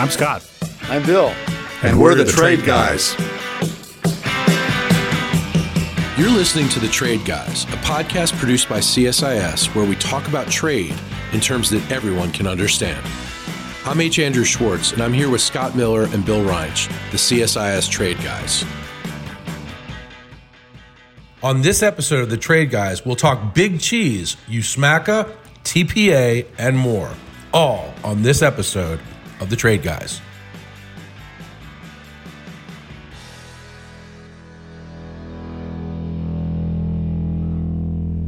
I'm Scott. I'm Bill. And, and we're, we're, the, the Trade, trade guys. guys. You're listening to The Trade Guys, a podcast produced by CSIS where we talk about trade in terms that everyone can understand. I'm H. Andrew Schwartz, and I'm here with Scott Miller and Bill Reinsch, the CSIS Trade Guys. On this episode of The Trade Guys, we'll talk big cheese, USMCA, TPA, and more. All on this episode of The Trade Guys.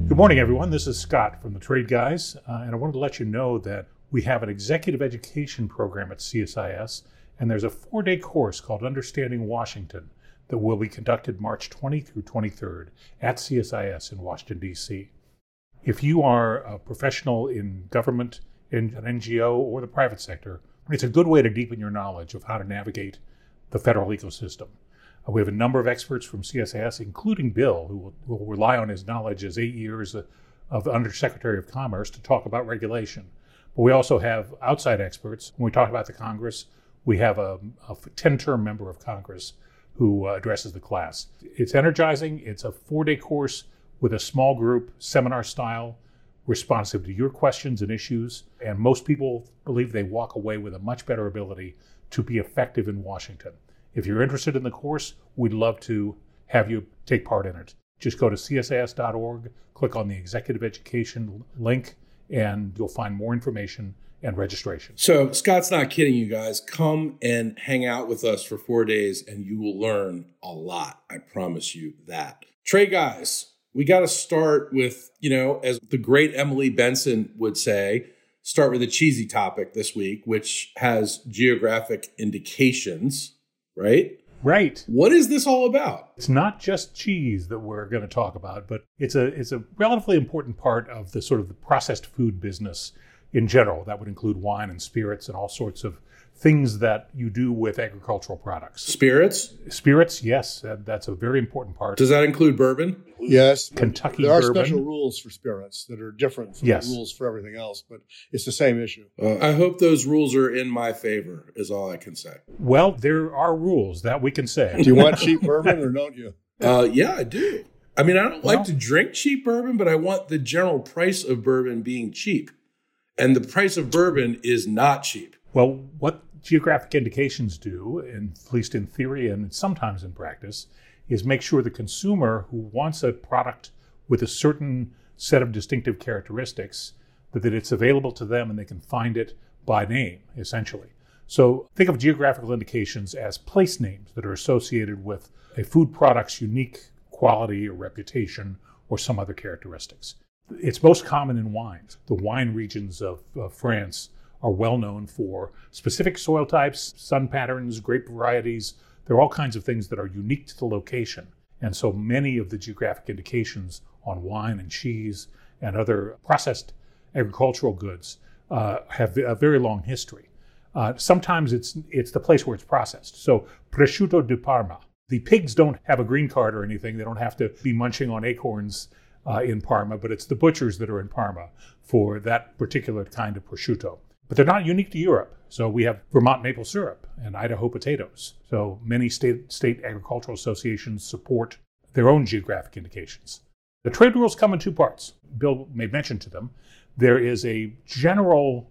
Good morning, everyone. This is Scott from the Trade Guys, uh, and I wanted to let you know that we have an executive education program at CSIS, and there's a four day course called Understanding Washington that will be conducted March 20 through 23rd at CSIS in Washington, D.C. If you are a professional in government, in an NGO, or the private sector, it's a good way to deepen your knowledge of how to navigate the federal ecosystem. Uh, we have a number of experts from CSIS, including Bill, who will, will rely on his knowledge as eight years of Undersecretary of Commerce to talk about regulation. But we also have outside experts. When we talk about the Congress, we have a, a 10 term member of Congress who uh, addresses the class. It's energizing. It's a four day course with a small group, seminar style, responsive to your questions and issues. And most people believe they walk away with a much better ability to be effective in Washington. If you're interested in the course, we'd love to have you take part in it. Just go to csis.org, click on the executive education link, and you'll find more information and registration. So, Scott's not kidding you guys. Come and hang out with us for four days, and you will learn a lot. I promise you that. Trey, guys, we got to start with, you know, as the great Emily Benson would say, start with a cheesy topic this week, which has geographic indications right? Right. What is this all about? It's not just cheese that we're going to talk about, but it's a it's a relatively important part of the sort of the processed food business in general. That would include wine and spirits and all sorts of things that you do with agricultural products. Spirits? Spirits, yes. that's a very important part. Does that include bourbon? Yes. Kentucky There are bourbon. special rules for spirits that are different from yes. the rules for everything else, but it's the same issue. Uh, I hope those rules are in my favor, is all I can say. Well, there are rules that we can say. Do you want cheap bourbon or don't you? Uh, yeah, I do. I mean, I don't well, like to drink cheap bourbon, but I want the general price of bourbon being cheap. And the price of bourbon is not cheap. Well, what geographic indications do, and at least in theory and sometimes in practice, is make sure the consumer who wants a product with a certain set of distinctive characteristics that, that it's available to them and they can find it by name, essentially. So think of geographical indications as place names that are associated with a food product's unique quality or reputation or some other characteristics. It's most common in wines. The wine regions of, of France are well known for specific soil types, sun patterns, grape varieties. There are all kinds of things that are unique to the location. And so many of the geographic indications on wine and cheese and other processed agricultural goods uh, have a very long history. Uh, sometimes it's it's the place where it's processed. So prosciutto di Parma. The pigs don't have a green card or anything. They don't have to be munching on acorns uh, in Parma, but it's the butchers that are in Parma for that particular kind of prosciutto. But they're not unique to Europe. So we have Vermont maple syrup and Idaho potatoes. So many state, state agricultural associations support their own geographic indications. The trade rules come in two parts. Bill made mention to them. There is a general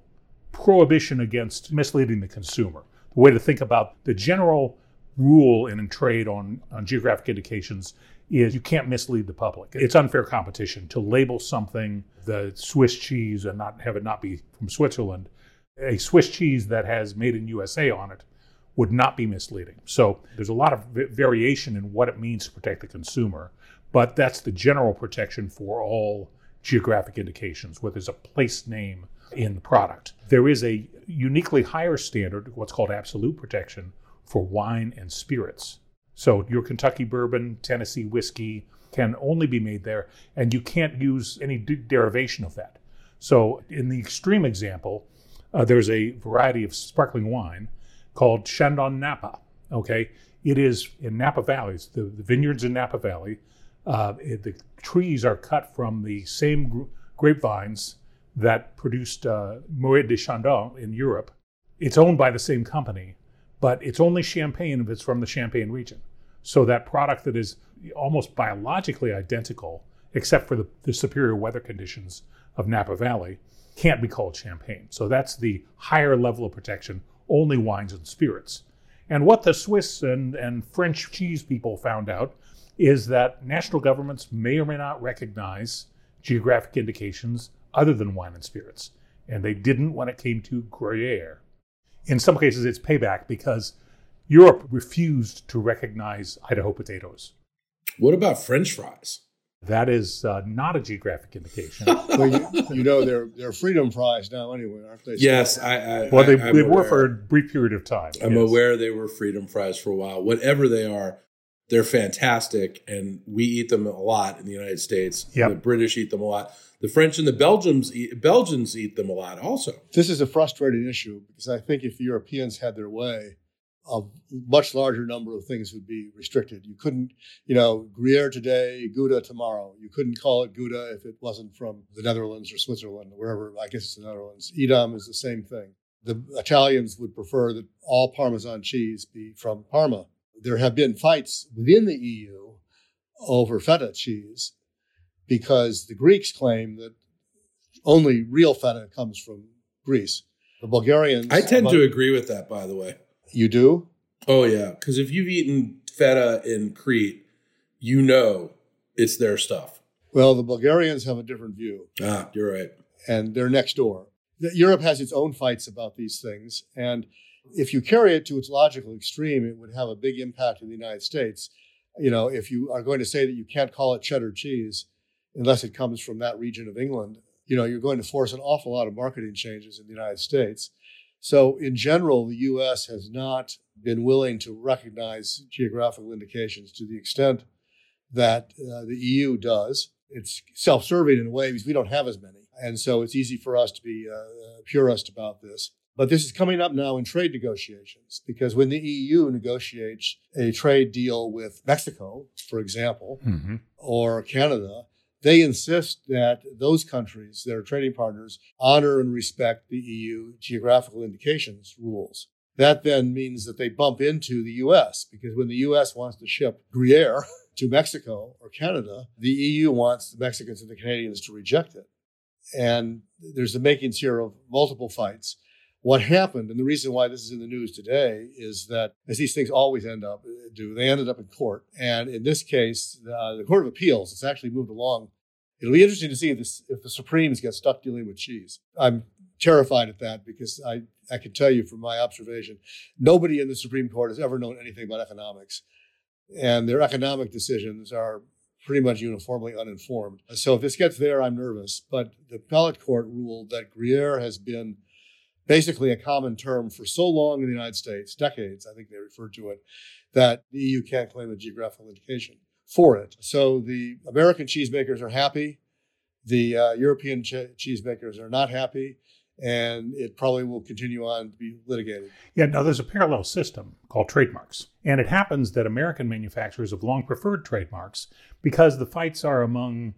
prohibition against misleading the consumer. The way to think about the general rule in trade on, on geographic indications is you can't mislead the public. It's unfair competition to label something the Swiss cheese and not have it not be from Switzerland a Swiss cheese that has made in USA on it would not be misleading. So there's a lot of variation in what it means to protect the consumer, but that's the general protection for all geographic indications where there's a place name in the product. There is a uniquely higher standard, what's called absolute protection, for wine and spirits. So your Kentucky bourbon, Tennessee whiskey can only be made there, and you can't use any derivation of that. So in the extreme example, uh, there's a variety of sparkling wine called Chandon Napa. Okay, it is in Napa Valley. The, the, vineyards in Napa Valley. Uh, it, the trees are cut from the same grapevines that produced uh, Moët de Chandon in Europe. It's owned by the same company, but it's only champagne if it's from the Champagne region. So that product that is almost biologically identical, except for the, the superior weather conditions of Napa Valley, can't be called champagne. So that's the higher level of protection, only wines and spirits. And what the Swiss and, and French cheese people found out is that national governments may or may not recognize geographic indications other than wine and spirits. And they didn't when it came to Gruyere. In some cases, it's payback because Europe refused to recognize Idaho potatoes. What about French fries? That is uh, not a geographic indication. well, you, you, know they're they're freedom fries now anyway, aren't they? Yes, I. I well, they, I, they were for a brief period of time. I'm yes. aware they were freedom fries for a while. Whatever they are, they're fantastic, and we eat them a lot in the United States. Yep. The British eat them a lot. The French and the Belgians eat, Belgians eat them a lot also. This is a frustrating issue because I think if the Europeans had their way, a much larger number of things would be restricted. You couldn't, you know, Gruyere today, Gouda tomorrow. You couldn't call it Gouda if it wasn't from the Netherlands or Switzerland or wherever. I guess it's the Netherlands. Edam is the same thing. The Italians would prefer that all Parmesan cheese be from Parma. There have been fights within the EU over feta cheese because the Greeks claim that only real feta comes from Greece. The Bulgarians. I tend among, to agree with that, by the way. You do? Oh yeah, because if you've eaten feta in Crete, you know it's their stuff. Well, the Bulgarians have a different view. Ah, you're right. And they're next door. Europe has its own fights about these things, and if you carry it to its logical extreme, it would have a big impact in the United States. You know, if you are going to say that you can't call it cheddar cheese unless it comes from that region of England, you know, you're going to force an awful lot of marketing changes in the United States. So, in general, the U.S. has not been willing to recognize geographical indications to the extent that uh, the EU does. It's self serving in a way because we don't have as many. And so it's easy for us to be uh, uh, purist about this. But this is coming up now in trade negotiations because when the EU negotiates a trade deal with Mexico, for example, mm-hmm. or Canada, they insist that those countries, their trading partners, honor and respect the EU geographical indications rules. That then means that they bump into the US because when the US wants to ship Gruyere to Mexico or Canada, the EU wants the Mexicans and the Canadians to reject it. And there's the makings here of multiple fights. What happened, and the reason why this is in the news today, is that as these things always end up do, they ended up in court. And in this case, uh, the Court of Appeals, it's actually moved along. It'll be interesting to see if, this, if the Supremes get stuck dealing with cheese. I'm terrified at that because I, I can tell you from my observation, nobody in the Supreme Court has ever known anything about economics. And their economic decisions are pretty much uniformly uninformed. So if this gets there, I'm nervous. But the appellate court ruled that Gruyere has been basically a common term for so long in the United States, decades, I think they referred to it, that the EU can't claim a geographical indication for it. So the American cheesemakers are happy. The uh, European ch- cheesemakers are not happy and it probably will continue on to be litigated. Yeah, now there's a parallel system called trademarks. And it happens that American manufacturers have long preferred trademarks because the fights are among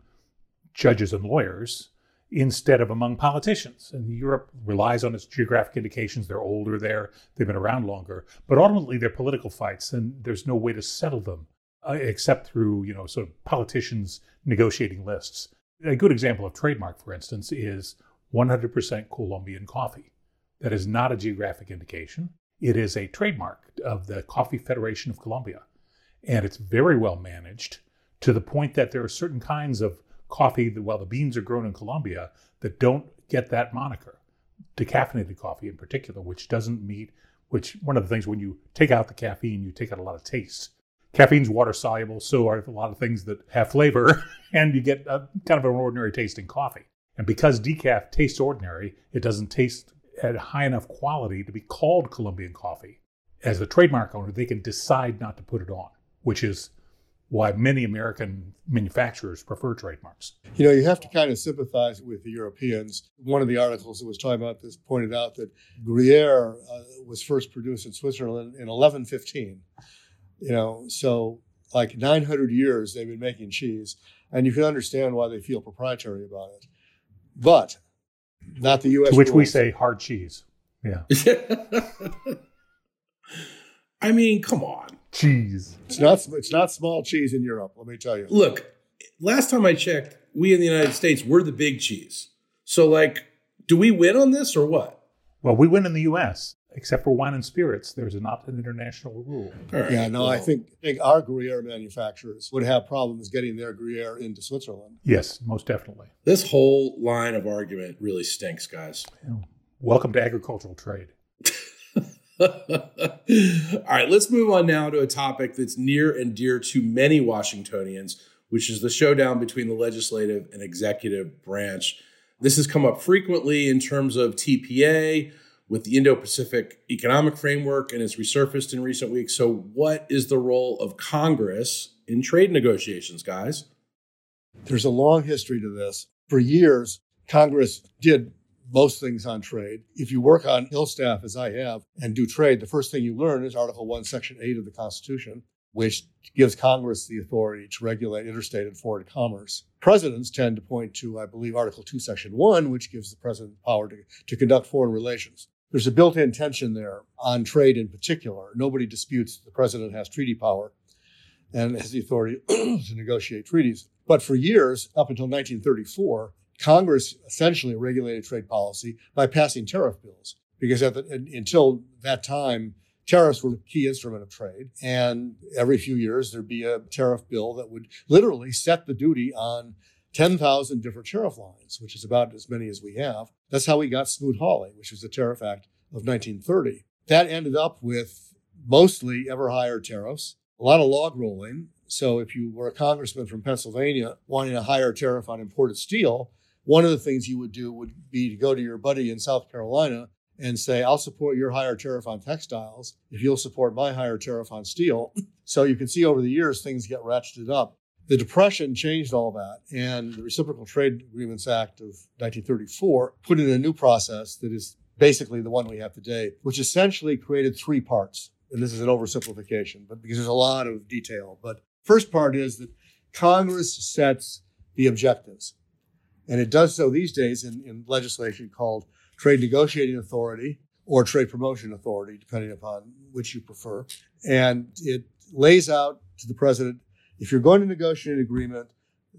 judges and lawyers instead of among politicians. And Europe relies on its geographic indications. They're older there, they've been around longer. But ultimately, they're political fights, and there's no way to settle them uh, except through, you know, sort of politicians negotiating lists. A good example of trademark, for instance, is 100% Colombian coffee. That is not a geographic indication. It is a trademark of the Coffee Federation of Colombia. And it's very well managed to the point that there are certain kinds of coffee that, while the beans are grown in Colombia, that don't get that moniker. Decaffeinated coffee, in particular, which doesn't meet, which one of the things when you take out the caffeine, you take out a lot of taste. Caffeine's water soluble, so are a lot of things that have flavor, and you get a, kind of an ordinary tasting coffee. And because decaf tastes ordinary, it doesn't taste at high enough quality to be called Colombian coffee. As the trademark owner, they can decide not to put it on, which is why many American manufacturers prefer trademarks. You know, you have to kind of sympathize with the Europeans. One of the articles that was talking about this pointed out that Gruyere uh, was first produced in Switzerland in 1115. You know, so like 900 years they've been making cheese, and you can understand why they feel proprietary about it but not the U.S. To which rules. we say hard cheese. Yeah. I mean, come on. Cheese. It's not it's not small cheese in Europe. Let me tell you. Look, last time I checked, we in the United States we're the big cheese. So, like, do we win on this or what? Well, we win in the U.S. Except for wine and spirits, there's not an international rule. All right, Yeah, no, I think I think our Gruyere manufacturers would have problems getting their Gruyere into Switzerland. Yes, most definitely. this whole line of argument really stinks, guys. Welcome to agricultural trade. All right, let's move on now to a topic that's near and dear to many Washingtonians, which is the showdown between the legislative and executive branch. This has come up frequently in terms of TPA with the Indo Pacific Economic Framework and it's resurfaced in recent weeks. So, what is the role of Congress in trade negotiations, guys? There's a long history to this. For years, Congress did most things on trade. If you work on Hill staff, as I have, and do trade, the first thing you learn is Article 1, Section 8 of the Constitution, which gives Congress the authority to regulate interstate and foreign commerce. Presidents tend to point to, I believe, Article 2, Section 1, which gives the president power to, to conduct foreign relations. There's a built in tension there on trade in particular. Nobody disputes the president has treaty power and has the authority to negotiate treaties. But for years, up until 1934, Congress essentially regulated trade policy by passing tariff bills, because the, until that time, tariffs were the key instrument of trade. And every few years, there'd be a tariff bill that would literally set the duty on 10,000 different tariff lines, which is about as many as we have. That's how we got Smoot-Hawley, which was the Tariff Act of 1930. That ended up with mostly ever higher tariffs, a lot of log rolling. So if you were a congressman from Pennsylvania wanting a higher tariff on imported steel, one of the things you would do would be to go to your buddy in South Carolina and say, I'll support your higher tariff on textiles if you'll support my higher tariff on steel. So you can see over the years things get ratcheted up. The Depression changed all that, and the Reciprocal Trade Agreements Act of 1934 put in a new process that is basically the one we have today, which essentially created three parts. And this is an oversimplification, but because there's a lot of detail. But first part is that Congress sets the objectives. And it does so these days in, in legislation called Trade Negotiating Authority or Trade Promotion Authority, depending upon which you prefer. And it lays out to the president if you're going to negotiate an agreement,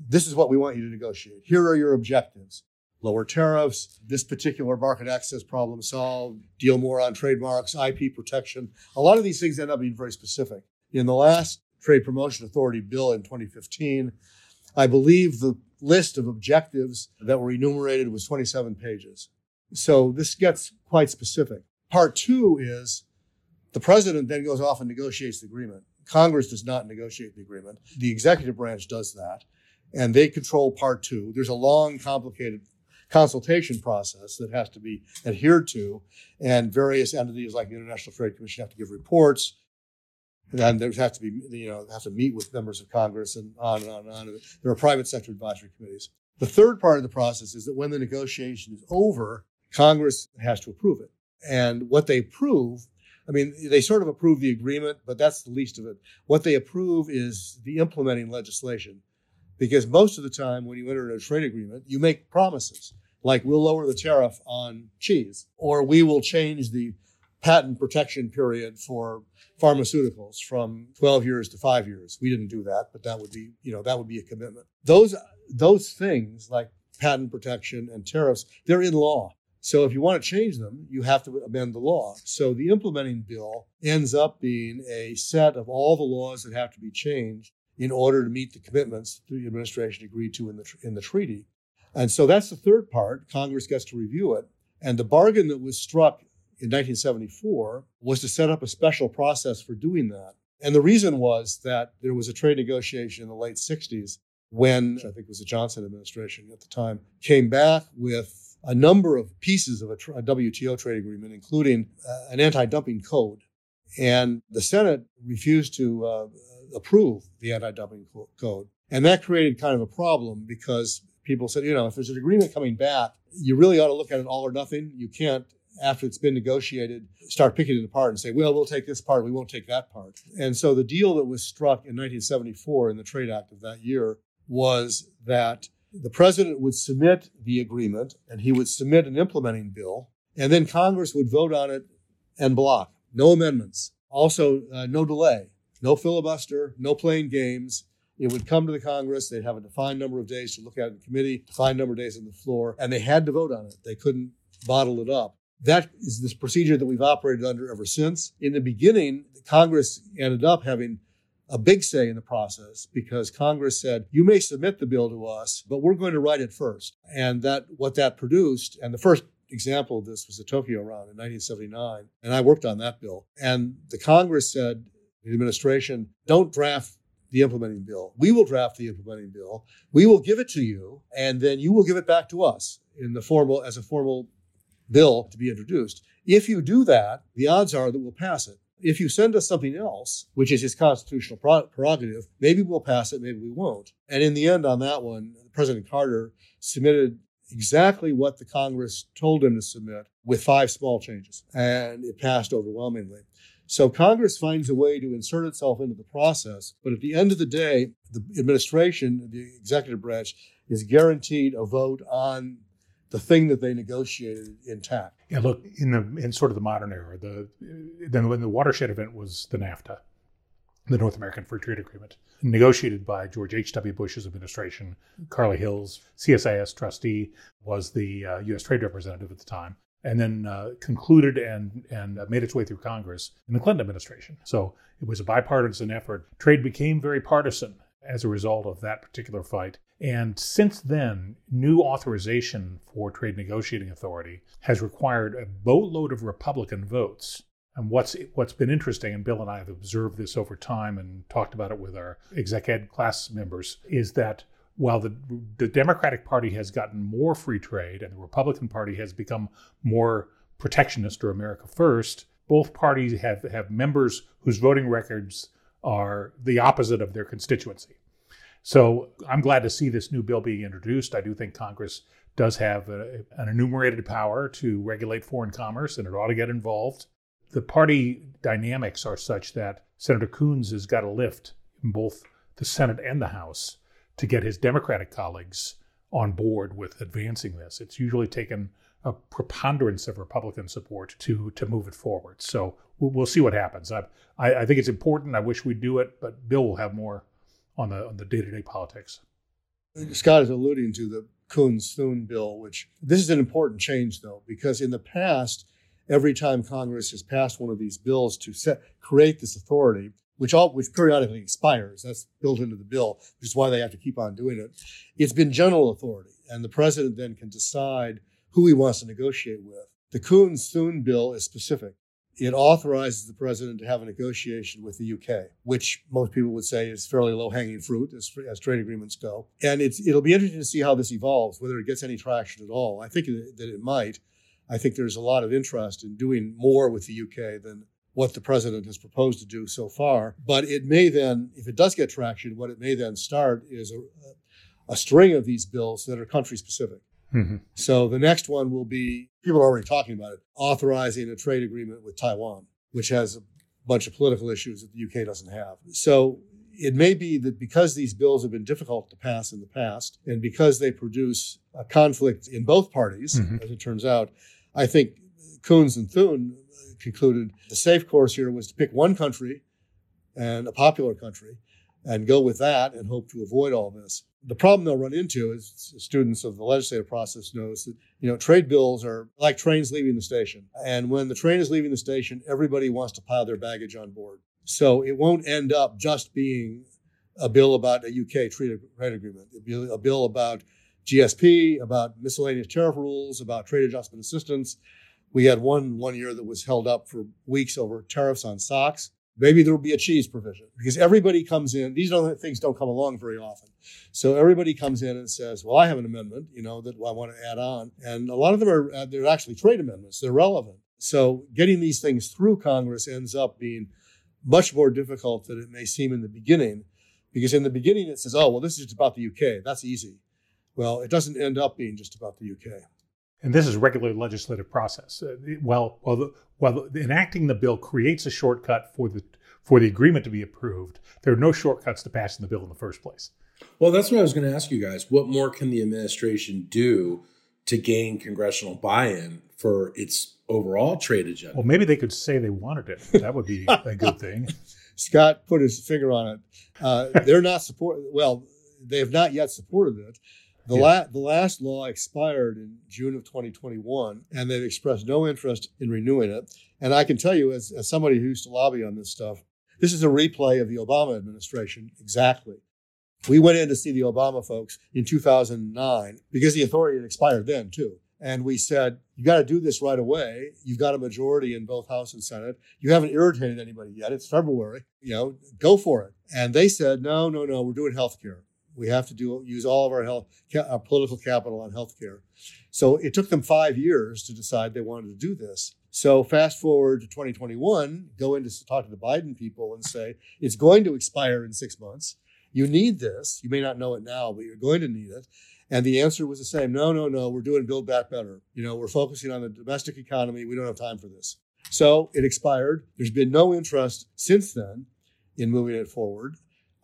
this is what we want you to negotiate. Here are your objectives lower tariffs, this particular market access problem solved, deal more on trademarks, IP protection. A lot of these things end up being very specific. In the last Trade Promotion Authority bill in 2015, I believe the list of objectives that were enumerated was 27 pages. So this gets quite specific. Part two is the president then goes off and negotiates the agreement. Congress does not negotiate the agreement. The executive branch does that, and they control part two. There's a long, complicated consultation process that has to be adhered to, and various entities like the International Trade Commission have to give reports. And there have to be, you know, have to meet with members of Congress and on and on and on. There are private sector advisory committees. The third part of the process is that when the negotiation is over, Congress has to approve it. And what they approve, I mean, they sort of approve the agreement, but that's the least of it. What they approve is the implementing legislation. Because most of the time when you enter a trade agreement, you make promises like we'll lower the tariff on cheese or we will change the patent protection period for pharmaceuticals from 12 years to 5 years. We didn't do that, but that would be, you know, that would be a commitment. Those those things like patent protection and tariffs, they're in law. So if you want to change them, you have to amend the law. So the implementing bill ends up being a set of all the laws that have to be changed in order to meet the commitments the administration agreed to in the in the treaty. And so that's the third part. Congress gets to review it. And the bargain that was struck in 1974 was to set up a special process for doing that. And the reason was that there was a trade negotiation in the late 60s when I think it was the Johnson administration at the time came back with a number of pieces of a, a WTO trade agreement, including uh, an anti-dumping code. And the Senate refused to uh, approve the anti-dumping co- code. And that created kind of a problem because people said, you know, if there's an agreement coming back, you really ought to look at it all or nothing. You can't, after it's been negotiated, start picking it apart and say, well, we'll take this part, we won't take that part. And so the deal that was struck in 1974 in the Trade Act of that year was that the president would submit the agreement and he would submit an implementing bill. And then Congress would vote on it and block. No amendments. Also, uh, no delay, no filibuster, no playing games. It would come to the Congress. They'd have a defined number of days to look at it in committee, defined number of days on the floor, and they had to vote on it. They couldn't bottle it up. That is this procedure that we've operated under ever since. In the beginning, Congress ended up having a big say in the process because Congress said, you may submit the bill to us, but we're going to write it first. And that what that produced, and the first example of this was the Tokyo round in 1979. And I worked on that bill. And the Congress said, the administration, don't draft the implementing bill. We will draft the implementing bill. We will give it to you, and then you will give it back to us in the formal as a formal bill to be introduced. If you do that, the odds are that we'll pass it. If you send us something else, which is his constitutional prerogative, maybe we'll pass it, maybe we won't. And in the end, on that one, President Carter submitted exactly what the Congress told him to submit with five small changes, and it passed overwhelmingly. So Congress finds a way to insert itself into the process, but at the end of the day, the administration, the executive branch, is guaranteed a vote on the thing that they negotiated intact. Yeah, look in the in sort of the modern era, the then when the watershed event was the NAFTA, the North American Free Trade Agreement, negotiated by George H.W. Bush's administration. Carla Hills, CSIS trustee, was the uh, U.S. Trade Representative at the time and then uh, concluded and and uh, made its way through Congress in the Clinton administration. So it was a bipartisan effort. Trade became very partisan as a result of that particular fight. And since then, new authorization for trade negotiating authority has required a boatload of Republican votes. And what's what's been interesting, and Bill and I have observed this over time and talked about it with our exec ed class members, is that while the, the Democratic Party has gotten more free trade and the Republican Party has become more protectionist or America first, both parties have, have members whose voting records are the opposite of their constituency. So I'm glad to see this new bill being introduced. I do think Congress does have a, an enumerated power to regulate foreign commerce, and it ought to get involved. The party dynamics are such that Senator Coons has got a lift in both the Senate and the House to get his Democratic colleagues on board with advancing this. It's usually taken a preponderance of Republican support to to move it forward. So we'll, see what happens. I, I think it's important. I wish we'd do it, but Bill will have more on the on the day to day politics. Scott is alluding to the Coons-Thune bill, which this is an important change though, because in the past, every time Congress has passed one of these bills to set, create this authority, which all which periodically expires. That's built into the bill, which is why they have to keep on doing it. It's been general authority, and the president then can decide who he wants to negotiate with. The Coons-Thune bill is specific. It authorizes the president to have a negotiation with the UK, which most people would say is fairly low-hanging fruit as, as trade agreements go. And it'll be interesting to see how this evolves, whether it gets any traction at all. I think that it might. I think there's a lot of interest in doing more with the UK than what the president has proposed to do so far. But it may then, if it does get traction, what it may then start is a, a string of these bills that are country specific. Mm-hmm. So the next one will be people are already talking about it, authorizing a trade agreement with Taiwan, which has a bunch of political issues that the UK doesn't have. So it may be that because these bills have been difficult to pass in the past, and because they produce a conflict in both parties, mm-hmm. as it turns out, I think Coons and Thune concluded the safe course here was to pick one country and a popular country and go with that and hope to avoid all this. The problem they'll run into is students of the legislative process knows that, you know, trade bills are like trains leaving the station. And when the train is leaving the station, everybody wants to pile their baggage on board. So it won't end up just being a bill about a UK trade agreement. It'll be a bill about GSP, about miscellaneous tariff rules, about trade adjustment assistance, we had one one year that was held up for weeks over tariffs on socks. Maybe there will be a cheese provision because everybody comes in. These things don't come along very often. So everybody comes in and says, well, I have an amendment, you know, that I want to add on. And a lot of them are, uh, they're actually trade amendments. They're relevant. So getting these things through Congress ends up being much more difficult than it may seem in the beginning. Because in the beginning it says, oh, well, this is just about the UK. That's easy. Well, it doesn't end up being just about the UK and this is regular legislative process. Uh, well, well, the, well, the, enacting the bill creates a shortcut for the for the agreement to be approved. There are no shortcuts to passing the bill in the first place. Well, that's what I was going to ask you guys. What more can the administration do to gain congressional buy-in for its overall trade agenda. Well, maybe they could say they wanted it. That would be a good thing. Scott put his finger on it. Uh, they're not support. Well, they have not yet supported it. The, Yeah. la- the last law expired in June of 2021, and they've expressed no interest in renewing it. And I can tell you, as, as somebody who used to lobby on this stuff, this is a replay of the Obama administration exactly. We went in to see the Obama folks in 2009 because the authority had expired then, too. And we said, you got to do this right away. You've got a majority in both House and Senate. You haven't irritated anybody yet. It's February. You know, go for it. And they said, no, no, no, we're doing health care. We have to do use all of our health, our uh, political capital on health care. So it took them five years to decide they wanted to do this. So fast forward to 2021, go in to talk to the Biden people and say it's going to expire in six months. You need this. You may not know it now, but you're going to need it. And the answer was the same. No, no, no. We're doing Build Back Better. You know, we're focusing on the domestic economy. We don't have time for this. So it expired. There's been no interest since then in moving it forward.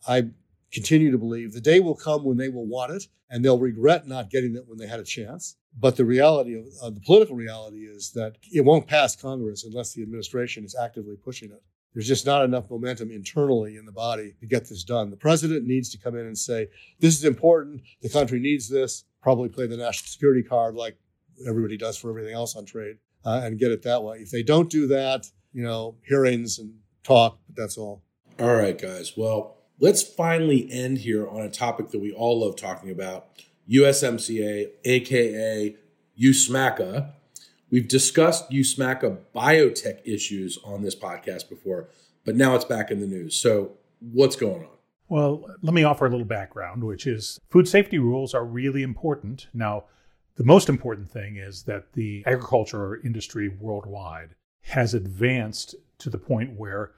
I continue to believe the day will come when they will want it and they'll regret not getting it when they had a chance. But the reality of uh, the political reality is that it won't pass Congress unless the administration is actively pushing it. There's just not enough momentum internally in the body to get this done. The president needs to come in and say, this is important. The country needs this. Probably play the national security card like everybody does for everything else on trade uh, and get it that way. If they don't do that, you know, hearings and talk, but that's all. All right, guys. Well, let's finally end here on a topic that we all love talking about USMCA, aka USMACA. We've discussed USMACA biotech issues on this podcast before, but now it's back in the news. So, what's going on? Well, let me offer a little background, which is food safety rules are really important. Now, the most important thing is that the agriculture industry worldwide has advanced to the point where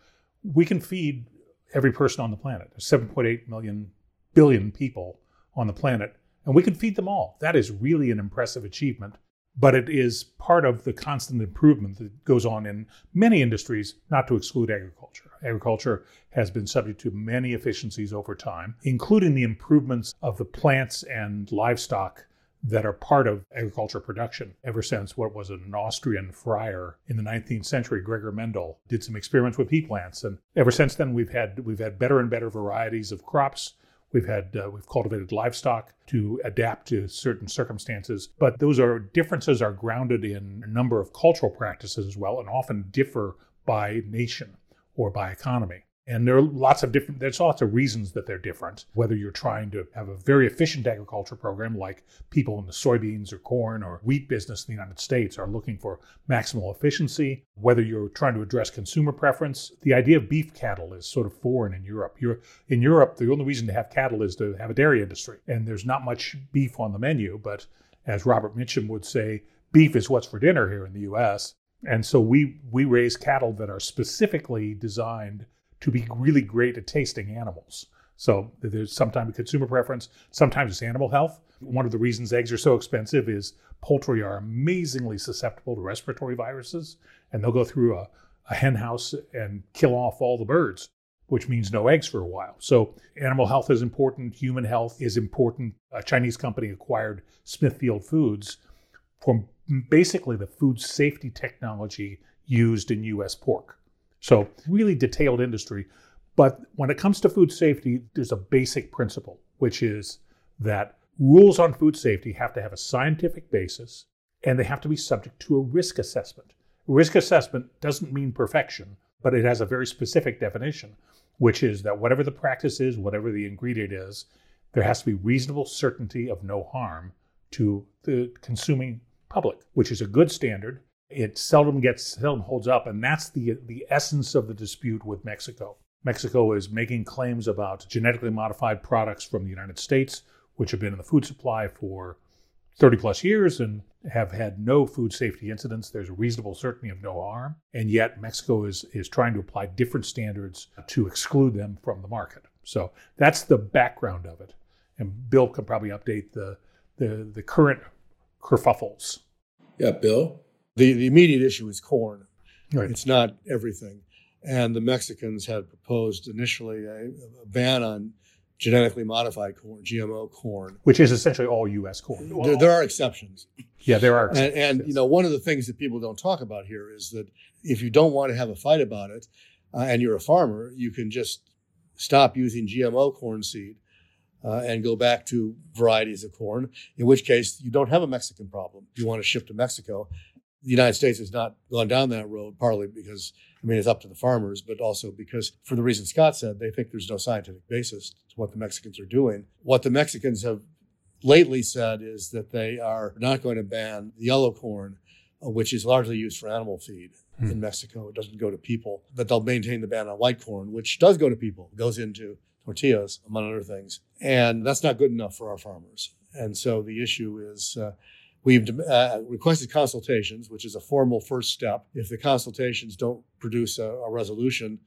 we can feed every person on the planet. There's 7.8 million billion people on the planet, and we can feed them all. That is really an impressive achievement, but it is part of the constant improvement that goes on in many industries, not to exclude agriculture. Agriculture has been subject to many efficiencies over time, including the improvements of the plants and livestock that are part of agriculture production ever since what was an Austrian friar in the 19th century, Gregor Mendel, did some experiments with pea plants, and ever since then we've had we've had better and better varieties of crops. We've had uh, we've cultivated livestock to adapt to certain circumstances, but those are differences are grounded in a number of cultural practices as well, and often differ by nation or by economy. And there are lots of different, there's lots of reasons that they're different. Whether you're trying to have a very efficient agriculture program, like people in the soybeans or corn or wheat business in the United States are looking for maximal efficiency, whether you're trying to address consumer preference. The idea of beef cattle is sort of foreign in Europe. You're, in Europe, the only reason to have cattle is to have a dairy industry. And there's not much beef on the menu, but as Robert Mitchum would say, beef is what's for dinner here in the US. And so we, we raise cattle that are specifically designed to be really great at tasting animals. So there's sometimes a consumer preference, sometimes it's animal health. One of the reasons eggs are so expensive is poultry are amazingly susceptible to respiratory viruses, and they'll go through a, a hen house and kill off all the birds, which means no eggs for a while. So animal health is important, human health is important. A Chinese company acquired Smithfield Foods for basically the food safety technology used in US pork. So, really detailed industry. But when it comes to food safety, there's a basic principle, which is that rules on food safety have to have a scientific basis and they have to be subject to a risk assessment. Risk assessment doesn't mean perfection, but it has a very specific definition, which is that whatever the practice is, whatever the ingredient is, there has to be reasonable certainty of no harm to the consuming public, which is a good standard it seldom gets seldom holds up and that's the the essence of the dispute with Mexico. Mexico is making claims about genetically modified products from the United States which have been in the food supply for 30 plus years and have had no food safety incidents. There's a reasonable certainty of no harm. And yet Mexico is, is trying to apply different standards to exclude them from the market. So that's the background of it. And Bill can probably update the, the, the current kerfuffles. Yeah, Bill. The, the immediate issue is corn. Right. It's not everything. And the Mexicans had proposed initially a, a ban on genetically modified corn, GMO corn. Which is essentially all U.S. corn. There, there are exceptions. Yeah, there are. And, and, you know, one of the things that people don't talk about here is that if you don't want to have a fight about it, uh, and you're a farmer, you can just stop using GMO corn seed uh, and go back to varieties of corn. In which case, you don't have a Mexican problem. You want to ship to Mexico. The United States has not gone down that road, partly because I mean it's up to the farmers, but also because for the reason Scott said, they think there's no scientific basis to what the Mexicans are doing. What the Mexicans have lately said is that they are not going to ban yellow corn, uh, which is largely used for animal feed hmm. in Mexico. It doesn't go to people, but they'll maintain the ban on white corn, which does go to people, it goes into tortillas, among other things. And that's not good enough for our farmers. And so the issue is uh, we've uh, requested consultations, which is a formal first step. If the consultations don't produce a, a resolution,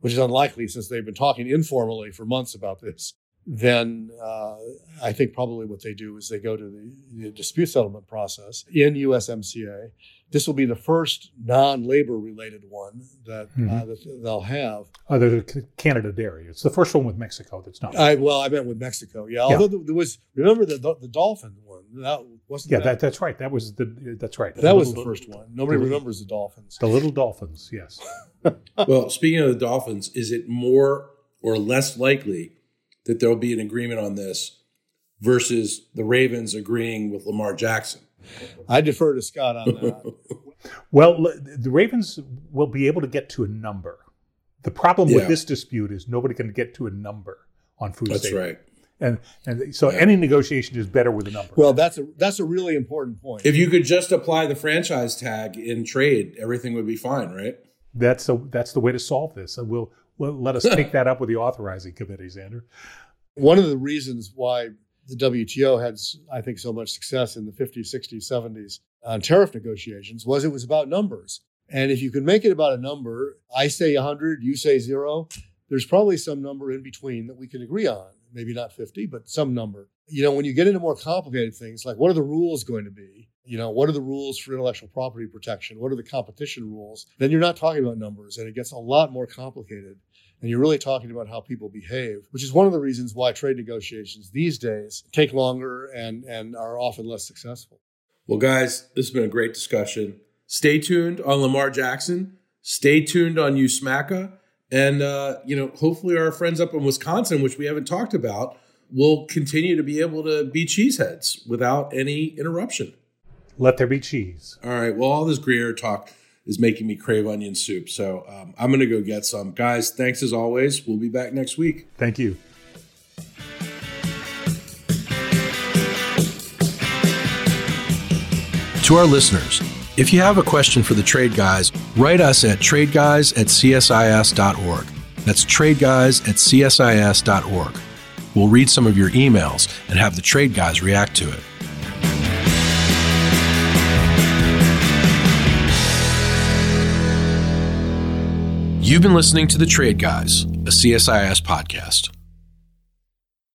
which is unlikely since they've been talking informally for months about this, then uh, I think probably what they do is they go to the, the, dispute settlement process in USMCA. This will be the first non-labor related one that, uh, mm-hmm. uh, that they'll have. Other than Canada dairy, it's the first one with Mexico that's not. I, well, I meant with Mexico, yeah. Although there was, remember the the dolphin one that wasn't. Yeah, that, that that's right. That was the that's right. That the was little, the first one. Nobody the remembers the dolphins. The little dolphins, yes. well, speaking of the dolphins, is it more or less likely? that there'll be an agreement on this versus the Ravens agreeing with Lamar Jackson. I defer to Scott on that. well, the Ravens will be able to get to a number. The problem yeah. with this dispute is nobody can get to a number on food That's safety. right. And and so yeah. any negotiation is better with a number. Well, that's a that's a really important point. If you could just apply the franchise tag in trade, everything would be fine, right? That's a, that's the way to solve this. And we'll well, let us take that up with the authorizing committee, Xander. One of the reasons why the WTO had, I think, so much success in the 50s, 60s, 70s on tariff negotiations was it was about numbers. And if you can make it about a number, I say 100, you say zero, there's probably some number in between that we can agree on. Maybe not 50, but some number. You know, when you get into more complicated things, like what are the rules going to be? You know, what are the rules for intellectual property protection? What are the competition rules? Then you're not talking about numbers and it gets a lot more complicated. And you're really talking about how people behave, which is one of the reasons why trade negotiations these days take longer and, and are often less successful. Well, guys, this has been a great discussion. Stay tuned on Lamar Jackson. Stay tuned on USMACA. And, uh, you know, hopefully our friends up in Wisconsin, which we haven't talked about, will continue to be able to be cheeseheads without any interruption. Let there be cheese. All right. Well, all this Gruyere talk is making me crave onion soup. So um, I'm going to go get some. Guys, thanks as always. We'll be back next week. Thank you. To our listeners, if you have a question for the trade guys, write us at tradeguys at csis.org. That's tradeguys at csis.org. We'll read some of your emails and have the trade guys react to it. You've been listening to The Trade Guys, a CSIS podcast.